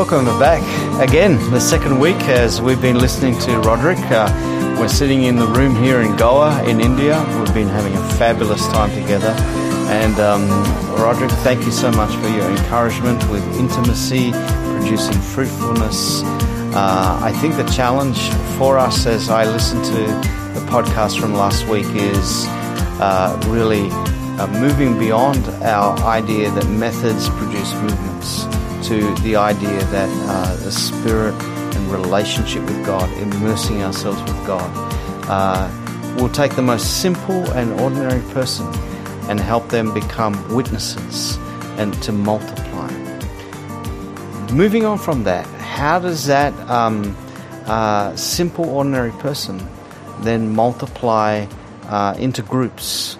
Welcome back again, the second week as we've been listening to Roderick. Uh, we're sitting in the room here in Goa, in India. We've been having a fabulous time together. And um, Roderick, thank you so much for your encouragement with intimacy, producing fruitfulness. Uh, I think the challenge for us as I listen to the podcast from last week is uh, really uh, moving beyond our idea that methods produce movements to the idea that uh, the Spirit and relationship with God, immersing ourselves with God, uh, will take the most simple and ordinary person and help them become witnesses and to multiply. Moving on from that, how does that um, uh, simple, ordinary person then multiply uh, into groups?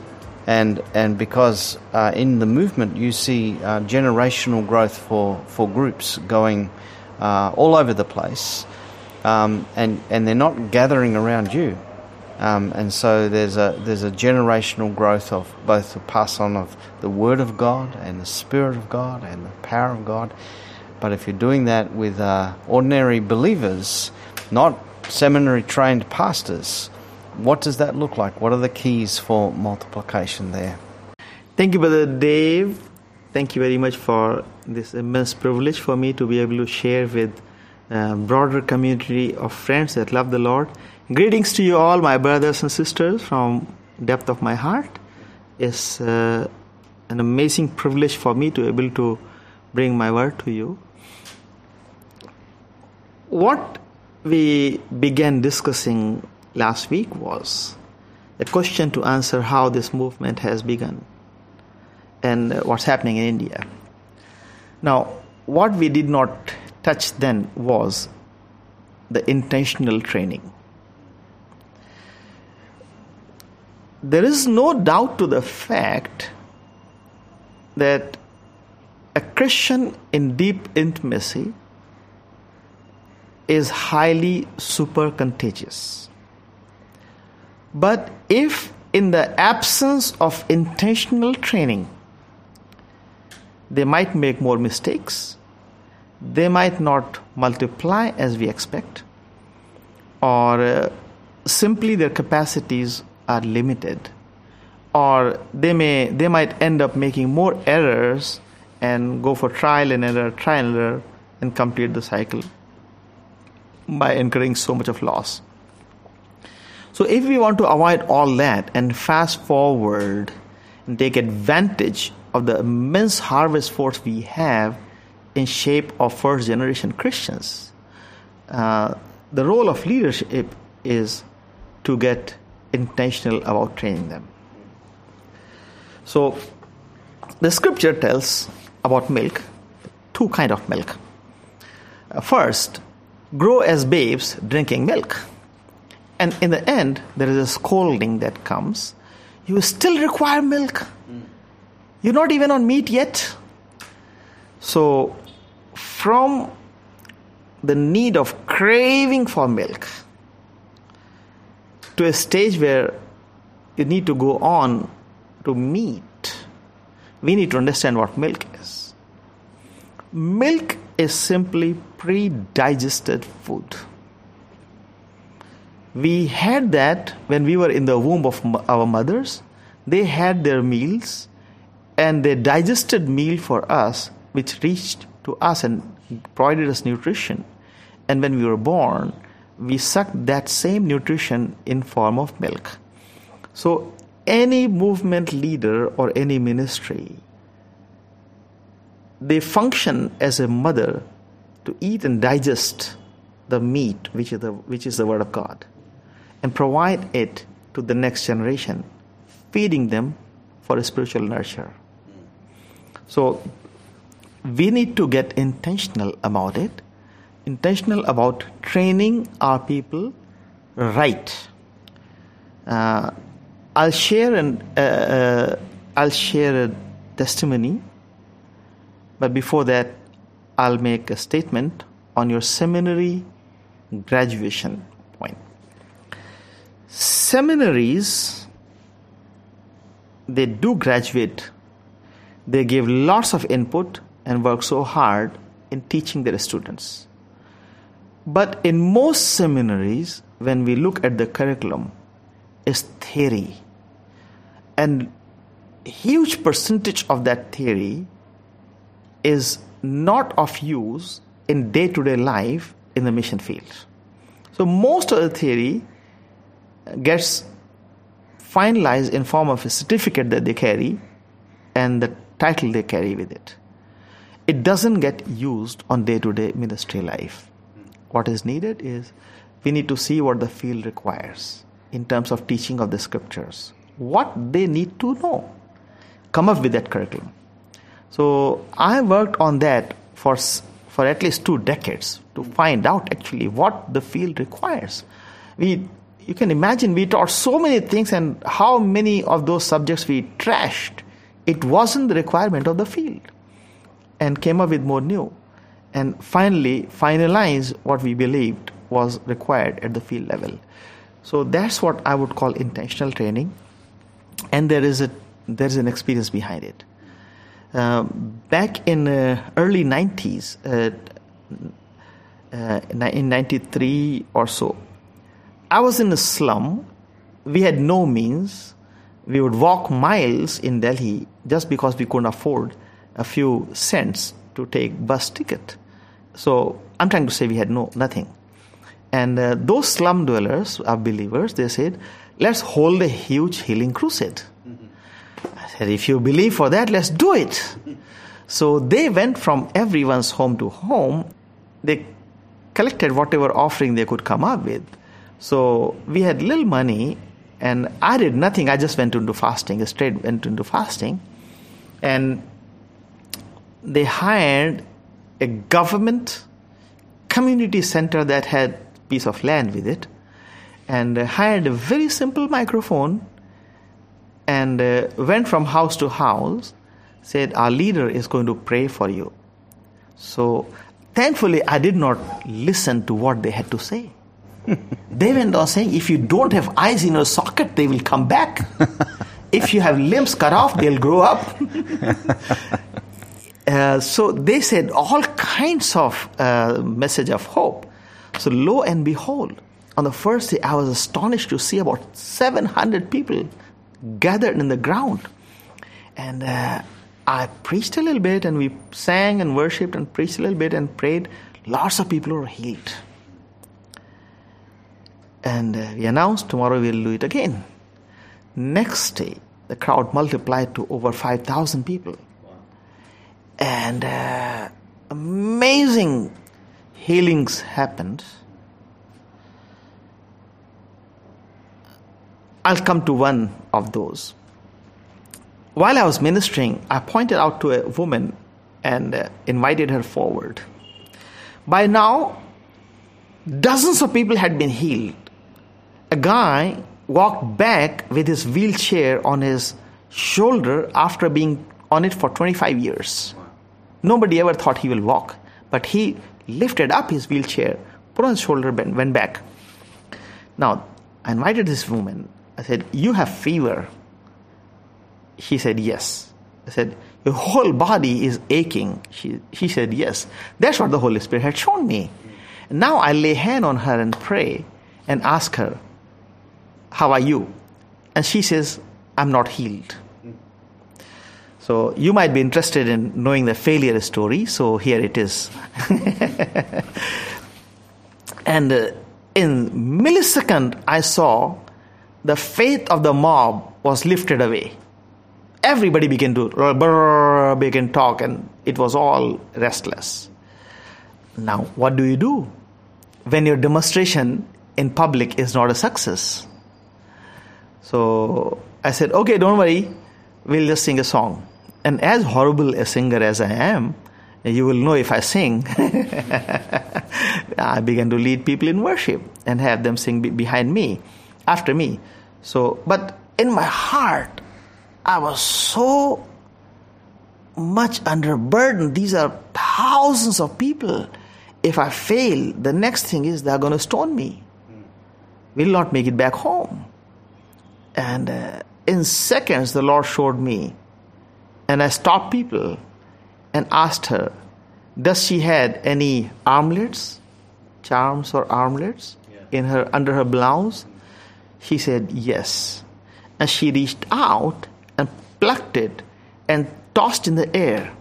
And and because uh, in the movement you see uh, generational growth for for groups going uh, all over the place, um, and and they're not gathering around you, um, and so there's a there's a generational growth of both the pass on of the Word of God and the Spirit of God and the power of God, but if you're doing that with uh, ordinary believers, not seminary trained pastors what does that look like? What are the keys for multiplication there? Thank you, Brother Dave. Thank you very much for this immense privilege for me to be able to share with a broader community of friends that love the Lord. Greetings to you all, my brothers and sisters, from depth of my heart. It's uh, an amazing privilege for me to be able to bring my word to you. What we began discussing last week was a question to answer how this movement has begun and what's happening in India. Now, what we did not touch then was the intentional training. There is no doubt to the fact that a Christian in deep intimacy is highly super contagious. But if in the absence of intentional training, they might make more mistakes, they might not multiply as we expect, or uh, simply their capacities are limited, or they may they might end up making more errors and go for trial and error, trial and error, and complete the cycle by incurring so much of loss. So, if we want to avoid all that and fast forward and take advantage of the immense harvest force we have in shape of first generation Christians, uh, the role of leadership is to get intentional about training them. So, the scripture tells about milk, two kind of milk. Uh, first, grow as babes drinking milk and in the end, there is a scolding that comes. You still require milk. You're not even on meat yet. So, from the need of craving for milk to a stage where you need to go on to meat, we need to understand what milk is. Milk is simply pre digested food. We had that when we were in the womb of our mothers. They had their meals and they digested meal for us, which reached to us and provided us nutrition. And when we were born, we sucked that same nutrition in form of milk. So any movement leader or any ministry, they function as a mother to eat and digest the meat, which is the, which is the word of God and provide it to the next generation, feeding them for a spiritual nurture. So we need to get intentional about it, intentional about training our people right. Uh, I'll share an uh, uh, I'll share a testimony, but before that, I'll make a statement on your seminary graduation seminaries they do graduate they give lots of input and work so hard in teaching their students. But in most seminaries, when we look at the curriculum, is theory. And huge percentage of that theory is not of use in day-to-day life in the mission field. So most of the theory gets finalized in form of a certificate that they carry and the title they carry with it. It doesn't get used on day-to-day ministry life. What is needed is we need to see what the field requires in terms of teaching of the scriptures, what they need to know. Come up with that curriculum. So I worked on that for for at least two decades to find out actually what the field requires. We you can imagine we taught so many things and how many of those subjects we trashed. It wasn't the requirement of the field and came up with more new and finally finalize what we believed was required at the field level. So that's what I would call intentional training, and there is a there's an experience behind it. Uh, back in uh, early 90s, uh, uh in 93 or so, I was in a slum. We had no means. We would walk miles in Delhi just because we couldn't afford a few cents to take bus ticket. So I'm trying to say we had no nothing. And uh, those slum dwellers are believers. They said, "Let's hold a huge healing crusade." Mm-hmm. I said, "If you believe for that, let's do it." so they went from everyone's home to home. They collected whatever offering they could come up with. So we had little money, and I did nothing. I just went into fasting. Straight went into fasting, and they hired a government community center that had piece of land with it and hired a very simple microphone and uh, went from house to house said our leader is going to pray for you so thankfully i did not listen to what they had to say they went on saying if you don't have eyes in your socket they will come back if you have limbs cut off they'll grow up uh, so they said all kinds of uh, message of hope. So lo and behold, on the first day, I was astonished to see about 700 people gathered in the ground. And uh, I preached a little bit, and we sang and worshipped and preached a little bit and prayed. Lots of people were healed. And uh, we announced tomorrow we'll do it again. Next day, the crowd multiplied to over 5,000 people and uh, amazing healings happened. I'll come to one of those. While I was ministering, I pointed out to a woman and uh, invited her forward. By now, dozens of people had been healed. A guy walked back with his wheelchair on his shoulder after being on it for 25 years. Nobody ever thought he will walk, but he lifted up his wheelchair, put on his shoulder, and went back. Now, I invited this woman. I said, You have fever. She said, Yes. I said, Your whole body is aching. She, she said, Yes. That's what the Holy Spirit had shown me. Now I lay hand on her and pray and ask her, How are you? And she says, I'm not healed. So you might be interested in knowing the failure story. So here it is. and uh, in millisecond, I saw the faith of the mob was lifted away. Everybody began to brrr, begin talk, and it was all restless. Now, what do you do when your demonstration in public is not a success? So I said, okay, don't worry, we'll just sing a song. And as horrible a singer as I am, you will know if I sing. I began to lead people in worship and have them sing behind me, after me. So, but in my heart, I was so much under burden. These are thousands of people. If I fail, the next thing is they're going to stone me. We'll not make it back home. And uh, in seconds, the Lord showed me and I stopped people and asked her, Does she had any armlets, charms or armlets in her under her blouse? She said yes. And she reached out and plucked it and tossed in the air.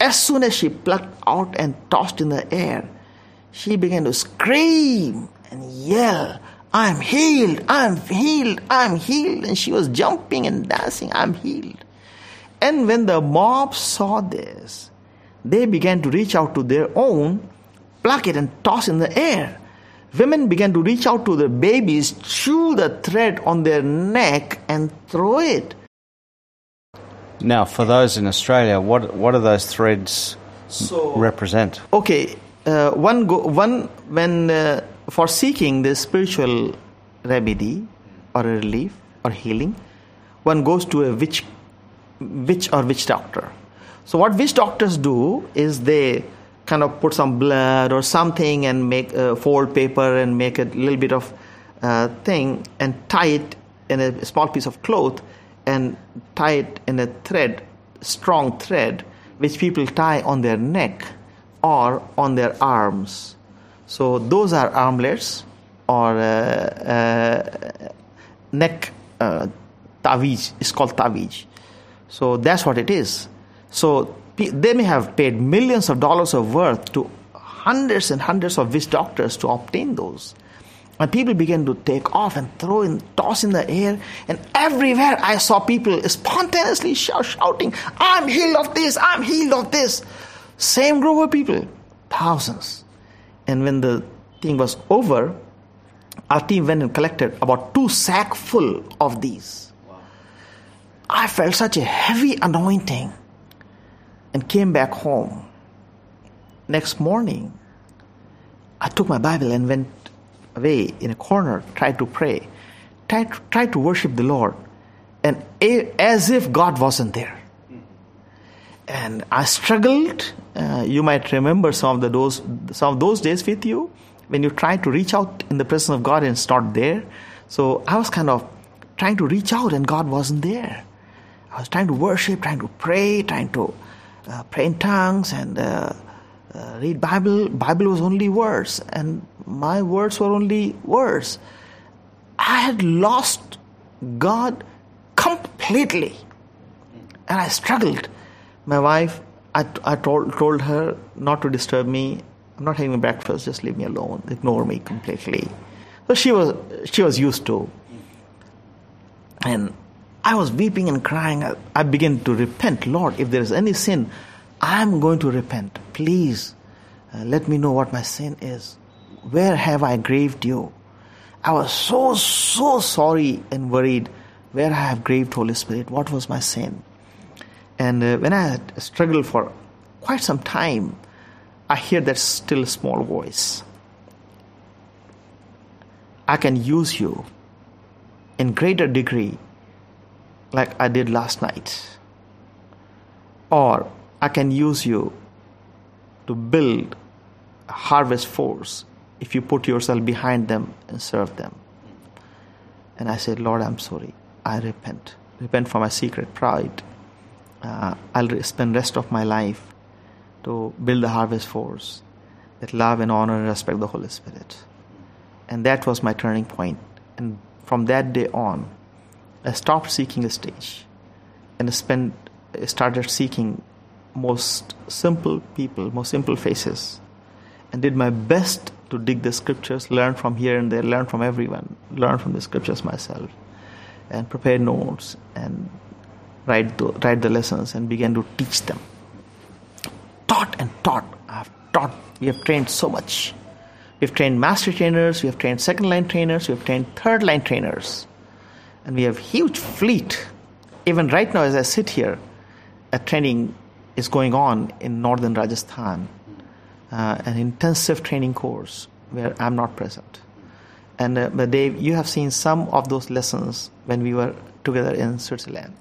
As soon as she plucked out and tossed in the air, she began to scream and yell, I'm healed, I'm healed, I'm healed. And she was jumping and dancing, I'm healed. And when the mob saw this, they began to reach out to their own, pluck it, and toss in the air. Women began to reach out to their babies, chew the thread on their neck, and throw it. Now, for those in Australia, what what do those threads So- represent? Okay, uh, one go, one when uh, for seeking the spiritual remedy or relief or healing, one goes to a witch, witch or witch doctor. So what witch doctors do is they kind of put some blood or something and make uh, fold paper and make a little bit of uh, thing and tie it in a small piece of cloth and tie it in a thread, strong thread, which people tie on their neck or on their arms. So those are armlets or uh, uh, neck uh. It's called taviz. So that's what it is. So they may have paid millions of dollars of worth to hundreds and hundreds of witch doctors to obtain those. And people began to take off and throw and toss in the air. And everywhere I saw people spontaneously shout, shouting, I'm healed of this, I'm healed of this. Same group of people, thousands. And when the thing was over, our team went and collected about two sack full of these. I felt such a heavy anointing and came back home. Next morning, I took my Bible and went away in a corner, tried to pray, tried, tried to worship the Lord, and as if God wasn't there. And I struggled. Uh, you might remember some of the those some of those days with you when you tried to reach out in the presence of God and it's not there. So I was kind of trying to reach out and God wasn't there. I was trying to worship, trying to pray, trying to uh, pray in tongues and uh, uh, read Bible. Bible was only words, and my words were only words. I had lost God completely, and I struggled. My wife, I, I told told her not to disturb me. I'm not having breakfast. Just leave me alone. Ignore me completely. So she was she was used to and I was weeping and crying. I- I began to repent. Lord, if there is any sin, I'm going to repent. Please uh, let me know what my sin is. Where have I grieved you? I was so, so sorry and worried where I have grieved Holy Spirit. What was my sin? And uh, when I struggled for quite some time, I hear that still small voice. I can use you in greater degree like I did last night. Or I can use you to build a harvest force if you put yourself behind them and serve them. And I said, Lord, I'm sorry. I repent. Repent for my secret pride. Uh, I'll spend rest of my life to build the harvest force that love and honor and respect the Holy Spirit. And that was my turning point. And from that day on, I stopped seeking a stage and I spent, started seeking most simple people, most simple faces, and did my best to dig the scriptures, learn from here and there, learn from everyone, learn from the scriptures myself, and prepare notes and write the, write the lessons and began to teach them. Taught and taught. I've taught. We have trained so much. We've trained master trainers, we have trained second line trainers, we have trained third line trainers. And we have huge fleet. Even right now as I sit here, a training is going on in northern Rajasthan, uh, an intensive training course where I'm not present. And uh, Dave, you have seen some of those lessons when we were together in Switzerland.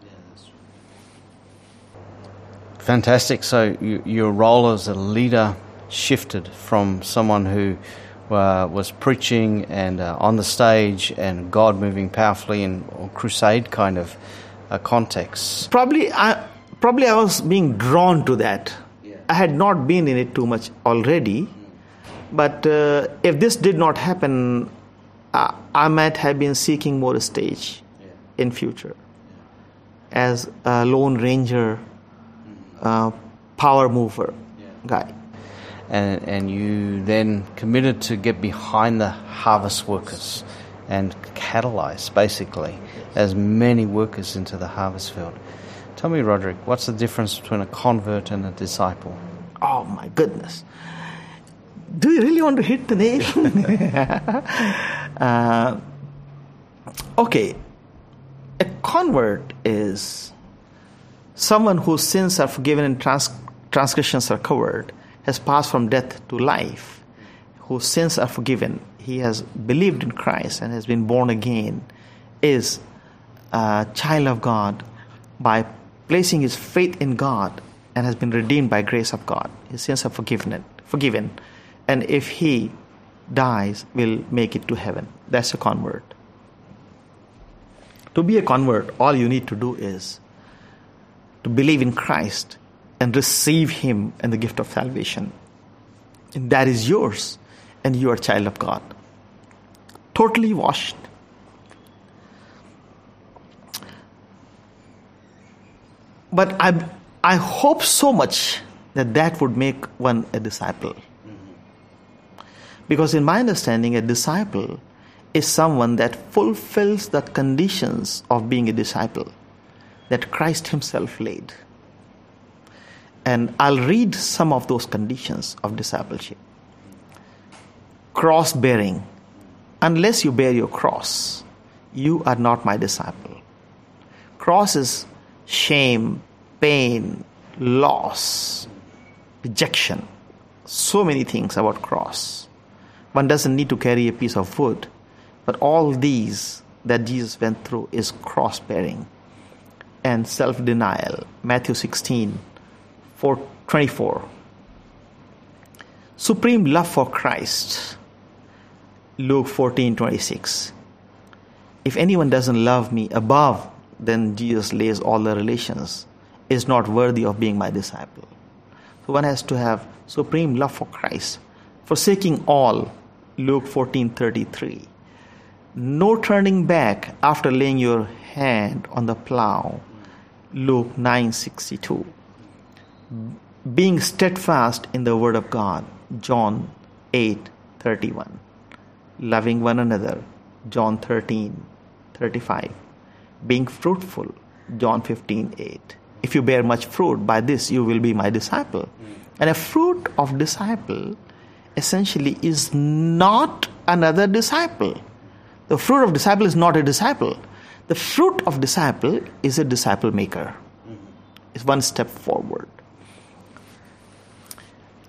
Fantastic. So you, your role as a leader shifted from someone who uh, was preaching and uh, on the stage and God moving powerfully in crusade kind of uh, contexts. Probably, I probably I was being drawn to that. I had not been in it too much already, but uh, if this did not happen, I, I might have been seeking more stage in future as a lone ranger, uh, power mover guy. And, and you then committed to get behind the harvest workers and catalyze basically as many workers into the harvest field. Tell me, Roderick, what's the difference between a convert and a disciple? Oh my goodness. Do you really want to hit the nail? uh, okay, a convert is someone whose sins are forgiven and trans- transgressions are covered, has passed from death to life, whose sins are forgiven, he has believed in Christ and has been born again, is a child of God by placing his faith in God and has been redeemed by grace of God. His sins are forgiven, forgiven, and if he dies, will make it to heaven. That's a convert. To be a convert, all you need to do is to believe in Christ and receive Him and the gift of salvation. And that is yours, and you are child of God. Totally washed. But I, I hope so much that that would make one a disciple. Because, in my understanding, a disciple is someone that fulfills the conditions of being a disciple that Christ Himself laid. And I'll read some of those conditions of discipleship. Cross bearing. Unless you bear your cross, you are not my disciple. Cross is shame, pain, loss, rejection. So many things about cross. One doesn't need to carry a piece of wood but all these that Jesus went through is cross bearing and self denial. Matthew 16, 4, 24. Supreme love for Christ. Luke 14, 26. If anyone doesn't love me above, then Jesus lays all the relations, is not worthy of being my disciple. So one has to have supreme love for Christ, forsaking all. Luke 14, 33 no turning back after laying your hand on the plow luke 9:62 being steadfast in the word of god john 8:31 loving one another john 13:35 being fruitful john 15:8 if you bear much fruit by this you will be my disciple. Hmm. And a fruit of disciple essentially is not another disciple. The fruit of disciple is not a disciple. The fruit of disciple is a disciple maker. It's one step forward.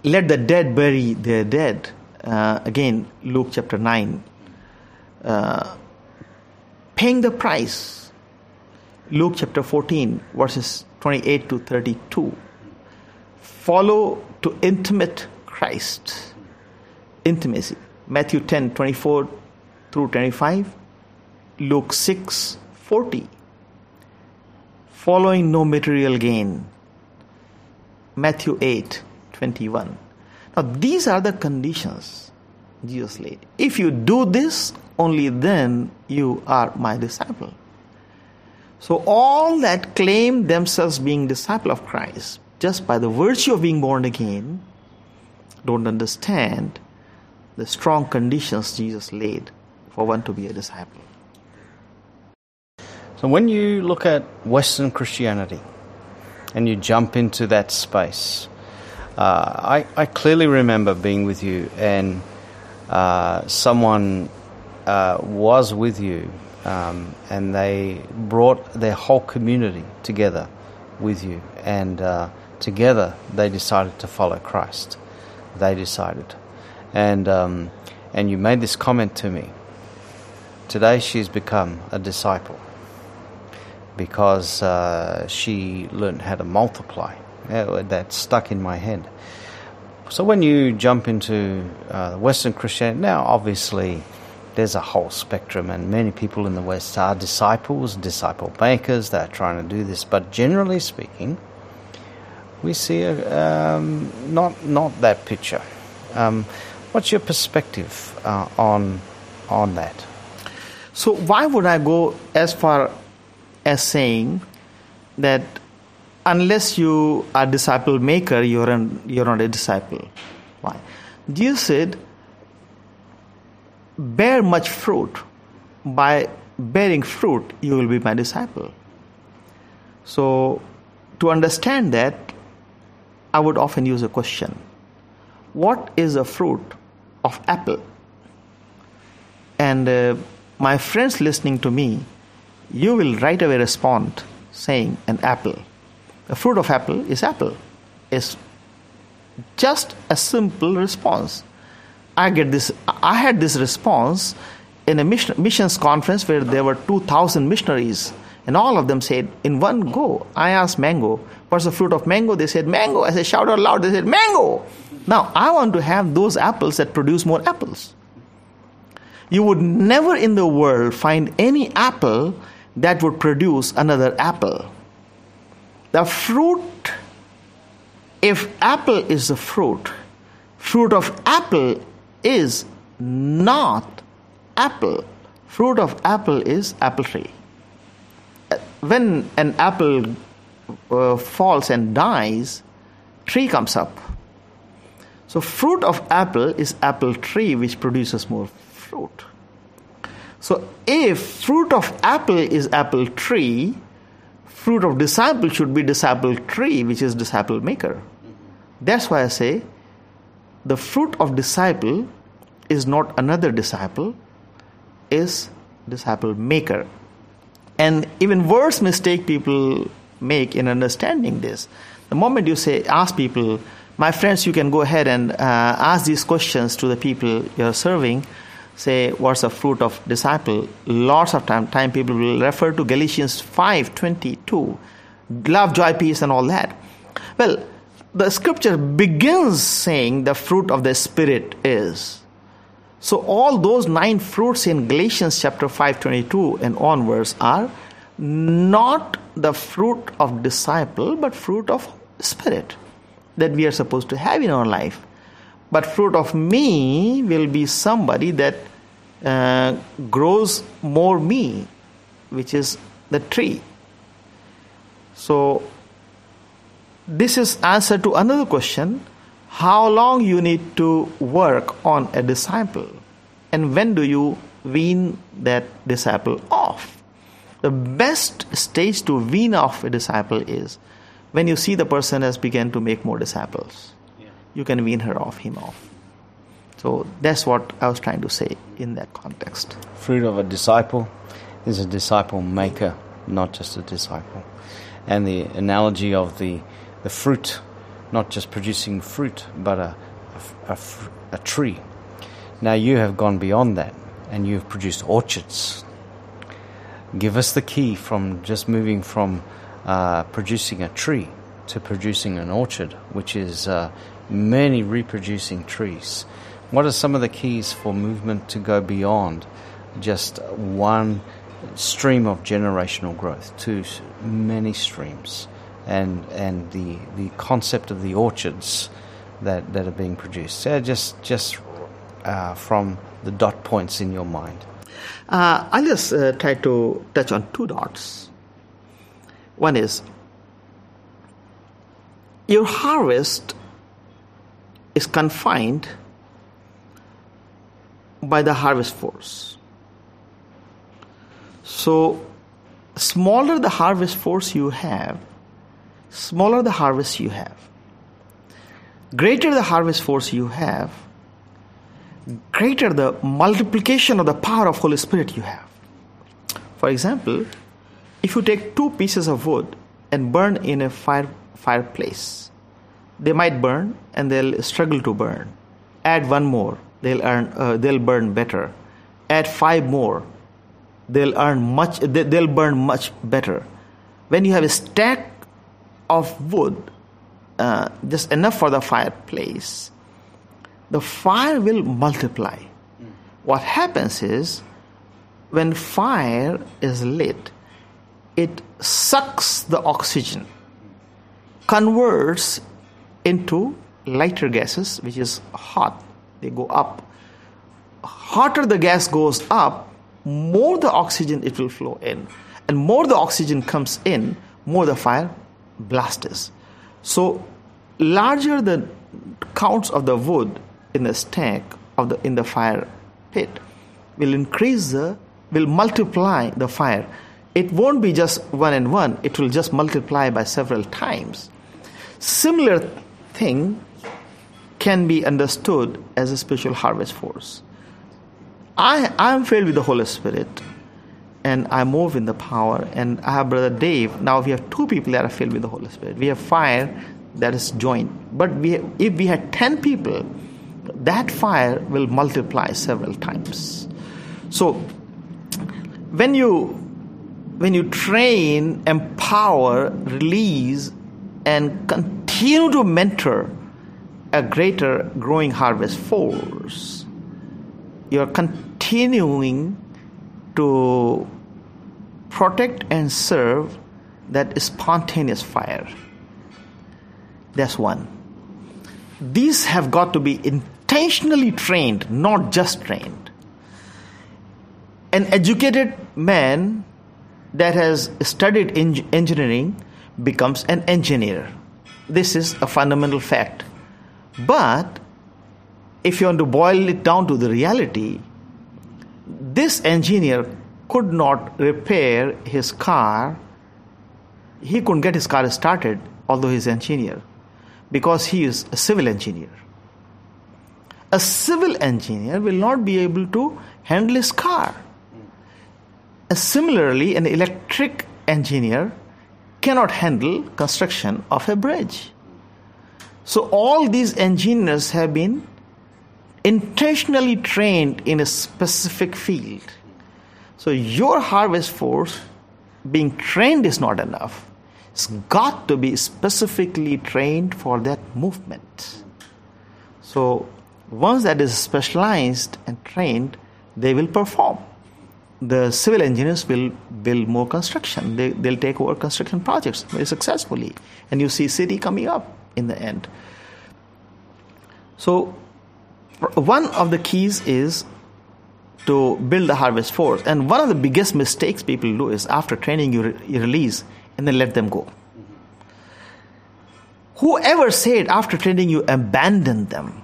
Let the dead bury their dead. Uh, again, Luke chapter 9. Uh, paying the price. Luke chapter 14, verses 28 to 32. Follow to intimate Christ. Intimacy. Matthew 10, 24 through 25, Luke 6 40. Following no material gain, Matthew 8 21. Now, these are the conditions Jesus laid. If you do this, only then you are my disciple. So, all that claim themselves being disciple of Christ just by the virtue of being born again don't understand the strong conditions Jesus laid for one to be a disciple. So when you look at Western Christianity and you jump into that space, uh, I, I, clearly remember being with you and uh, someone uh, was with you um, and they brought their whole community together with you and uh, together they decided to follow Christ. They decided. And, um, and you made this comment to me Today she's become a disciple because uh, she learned how to multiply. that stuck in my head. So when you jump into uh, Western Christianity, now obviously there's a whole spectrum, and many people in the West are disciples, disciple makers, they're trying to do this. But generally speaking, we see a, um, not not that picture. Um, what's your perspective uh, on on that? So why would I go as far as saying that unless you are disciple maker, you're an, you're not a disciple? Why? Jesus said, "Bear much fruit. By bearing fruit, you will be my disciple." So, to understand that, I would often use a question: What is a fruit of apple? And uh, my friends listening to me, you will right away respond saying an apple. The fruit of apple is apple. Is just a simple response. I get this. I had this response in a mission, missions conference where there were 2,000 missionaries, and all of them said in one go. I asked mango, "What's the fruit of mango?" They said mango. I said, "Shout out loud!" They said mango. Now I want to have those apples that produce more apples. You would never in the world find any apple that would produce another apple. The fruit, if apple is the fruit, fruit of apple is not apple. Fruit of apple is apple tree. When an apple uh, falls and dies, tree comes up. So fruit of apple is apple tree which produces more fruit. So if fruit of apple is apple tree, fruit of disciple should be disciple tree, which is disciple maker. That's why I say the fruit of disciple is not another disciple, is disciple maker. And even worse mistake people make in understanding this. The moment you say, ask people, my friends, you can go ahead and uh, ask these questions to the people you're serving. Say, what's the fruit of disciple? Lots of time, time people will refer to Galatians 5 22. Love, joy, peace, and all that. Well, the scripture begins saying the fruit of the Spirit is. So all those nine fruits in Galatians chapter 5:22 and onwards are not the fruit of disciple but fruit of spirit that we are supposed to have in our life. But fruit of me will be somebody that uh, grows more me, which is the tree. So this is answer to another question how long you need to work on a disciple and when do you wean that disciple off the best stage to wean off a disciple is when you see the person has begun to make more disciples yeah. you can wean her off him off so that's what i was trying to say in that context fruit of a disciple is a disciple maker not just a disciple and the analogy of the the fruit, not just producing fruit, but a, a, a, a tree. Now you have gone beyond that and you've produced orchards. Give us the key from just moving from uh, producing a tree to producing an orchard, which is uh, many reproducing trees. What are some of the keys for movement to go beyond just one stream of generational growth to many streams? and and the the concept of the orchards that that are being produced. So just just uh, from the dot points in your mind. Uh, I'll just uh, try to touch on two dots. One is your harvest is confined by the harvest force. So, smaller the harvest force you have, smaller the harvest you have. Greater the harvest force you have, greater the multiplication of the power of Holy Spirit you have. For example, if you take two pieces of wood and burn in a fire fireplace, they might burn and they'll struggle to burn. Add one more, they'll earn, uh, they'll burn better. Add five more, they'll earn much, they'll burn much better. When you have a stack of wood, uh, just enough for the fireplace, the fire will multiply. What happens is, when fire is lit, it sucks the oxygen converts into lighter gases, which is hot. They go up. Hotter the gas goes up, more the oxygen it will flow in. And more the oxygen comes in, more the fire blast is. So, larger the counts of the wood in the stack of the in the fire pit will increase the will multiply the fire. It won't be just one and one, it will just multiply by several times. Similar thing can be understood as a spiritual harvest force. I, am filled with the Holy Spirit and I move in the power. And I have Brother Dave. Now we have two people that are filled with the Holy Spirit. We have fire that is joined. But we, if we had 10 people, that fire will multiply several times. So when you when you train, empower, release, and continue to mentor a greater growing harvest force, you're continuing to protect and serve that spontaneous fire. That's one. These have got to be intentionally trained, not just trained. An educated man that has studied engineering becomes an engineer. This is a fundamental fact. But if you want to boil it down to the reality, this engineer could not repair his car. He couldn't get his car started, although he's an engineer, because he is a civil engineer. A civil engineer will not be able to handle his car. Similarly, an electric engineer cannot handle construction of a bridge. So all these engineers have been intentionally trained in a specific field. So your harvest force being trained is not enough. It's got to be specifically trained for that movement. So once that is specialized and trained, they will perform. The civil engineers will build more construction. They, they'll take over construction projects very successfully. And you see city coming up in the end. So one of the keys is to build the harvest force. And one of the biggest mistakes people do is after training, you, re- you release and then let them go. Whoever said after training you abandon them?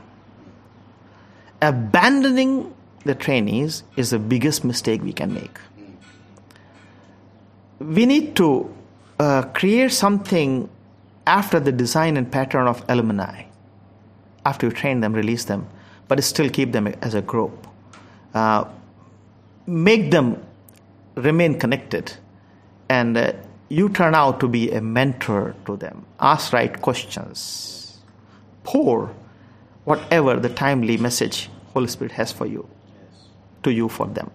Abandoning the trainees is the biggest mistake we can make. We need to uh, create something after the design and pattern of alumni. After you train them, release them but still keep them as a group. Uh, make them remain connected, and uh, you turn out to be a mentor to them. Ask right questions. Pour whatever the timely message Holy Spirit has for you, to you for them.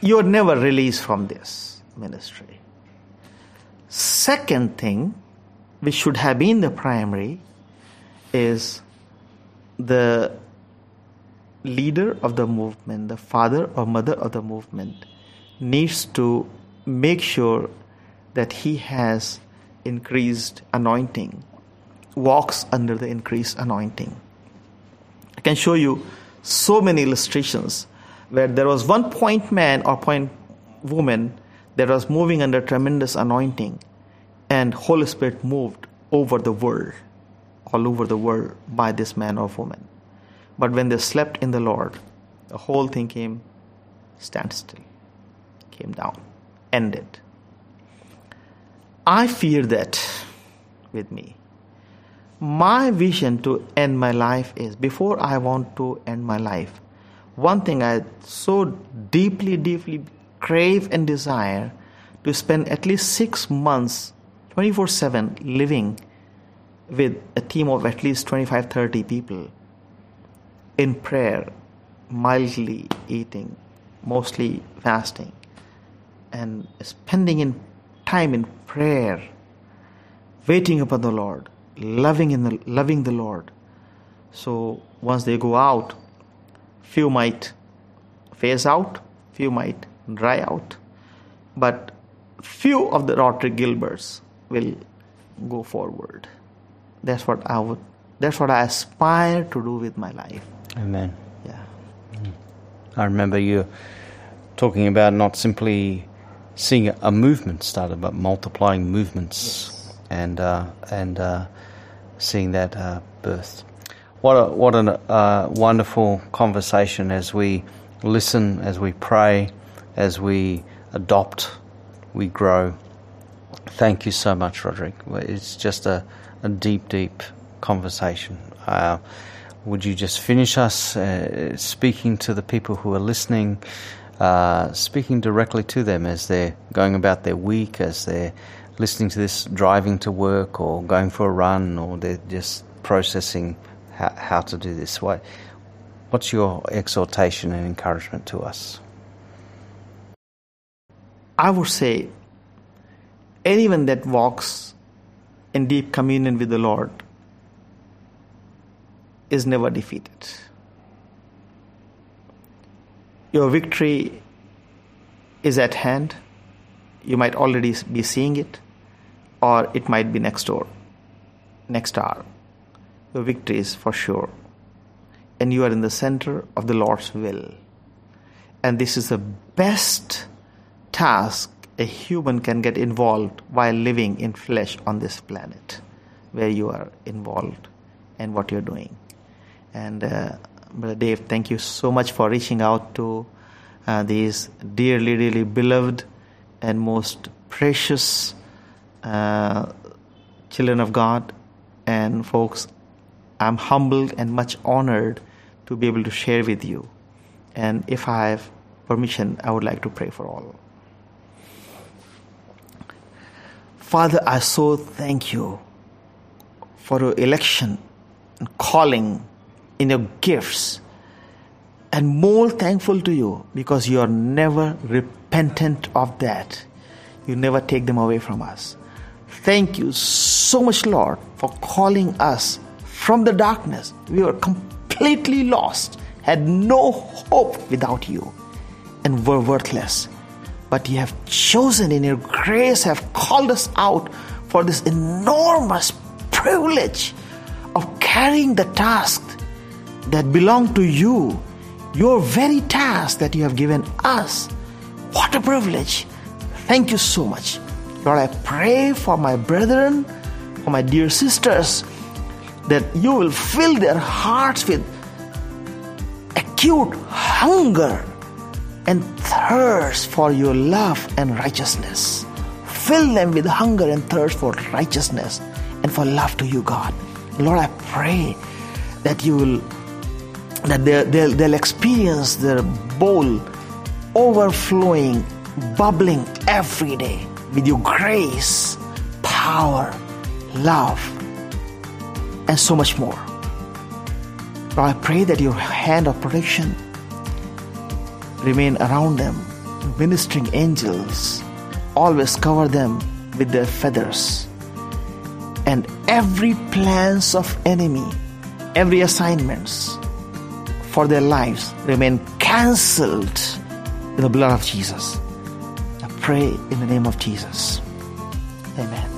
You're never released from this ministry. Second thing, which should have been the primary, is the leader of the movement, the father or mother of the movement, needs to make sure that he has increased anointing, walks under the increased anointing. I can show you so many illustrations where there was one point man or point woman that was moving under tremendous anointing, and Holy Spirit moved over the world all over the world by this man or woman. But when they slept in the Lord, the whole thing came standstill, came down, ended. I fear that with me. My vision to end my life is before I want to end my life, one thing I so deeply, deeply crave and desire to spend at least six months, 24 7, living with a team of at least 25 30 people in prayer, mildly eating, mostly fasting, and spending in time in prayer, waiting upon the Lord, loving in the loving the Lord. So once they go out, few might phase out, few might dry out, but few of the Rotary Gilberts will go forward. That's what I would. That's what I aspire to do with my life. Amen. Yeah. I remember you talking about not simply seeing a movement started, but multiplying movements and uh, and uh, seeing that uh, birth. What a what a uh, wonderful conversation as we listen, as we pray, as we adopt, we grow. Thank you so much, Roderick. It's just a, a deep, deep conversation. Uh, would you just finish us uh, speaking to the people who are listening, uh, speaking directly to them as they're going about their week, as they're listening to this driving to work or going for a run, or they're just processing how, how to do this? What, what's your exhortation and encouragement to us? I would say anyone that walks in deep communion with the Lord is never defeated. Your victory is at hand. You might already be seeing it, or it might be next door, next hour. Your victory is for sure. And you are in the center of the Lord's will. And this is the best task a human can get involved while living in flesh on this planet, where you are involved and what you're doing. And uh, Brother Dave, thank you so much for reaching out to uh, these dearly, dearly beloved and most precious uh, children of God. And folks, I'm humbled and much honored to be able to share with you. And if I have permission, I would like to pray for all. Father, I so thank you for your election and calling in your gifts. And more thankful to you because you are never repentant of that. You never take them away from us. Thank you so much, Lord, for calling us from the darkness. We were completely lost, had no hope without you, and were worthless. But you have chosen in your grace, have called us out for this enormous privilege of carrying the task that belong to you, your very task that you have given us. What a privilege! Thank you so much. Lord, I pray for my brethren, for my dear sisters, that you will fill their hearts with acute hunger and thirst for your love and righteousness. Fill them with hunger and thirst for righteousness and for love to you, God. Lord, I pray that you will that they'll, they'll experience their bowl overflowing, bubbling every day with your grace, power, love, and so much more. Lord, I pray that your hand of protection remain around them, ministering angels always cover them with their feathers. And every plans of enemy, every assignments, for their lives remain cancelled in the blood of Jesus. I pray in the name of Jesus. Amen.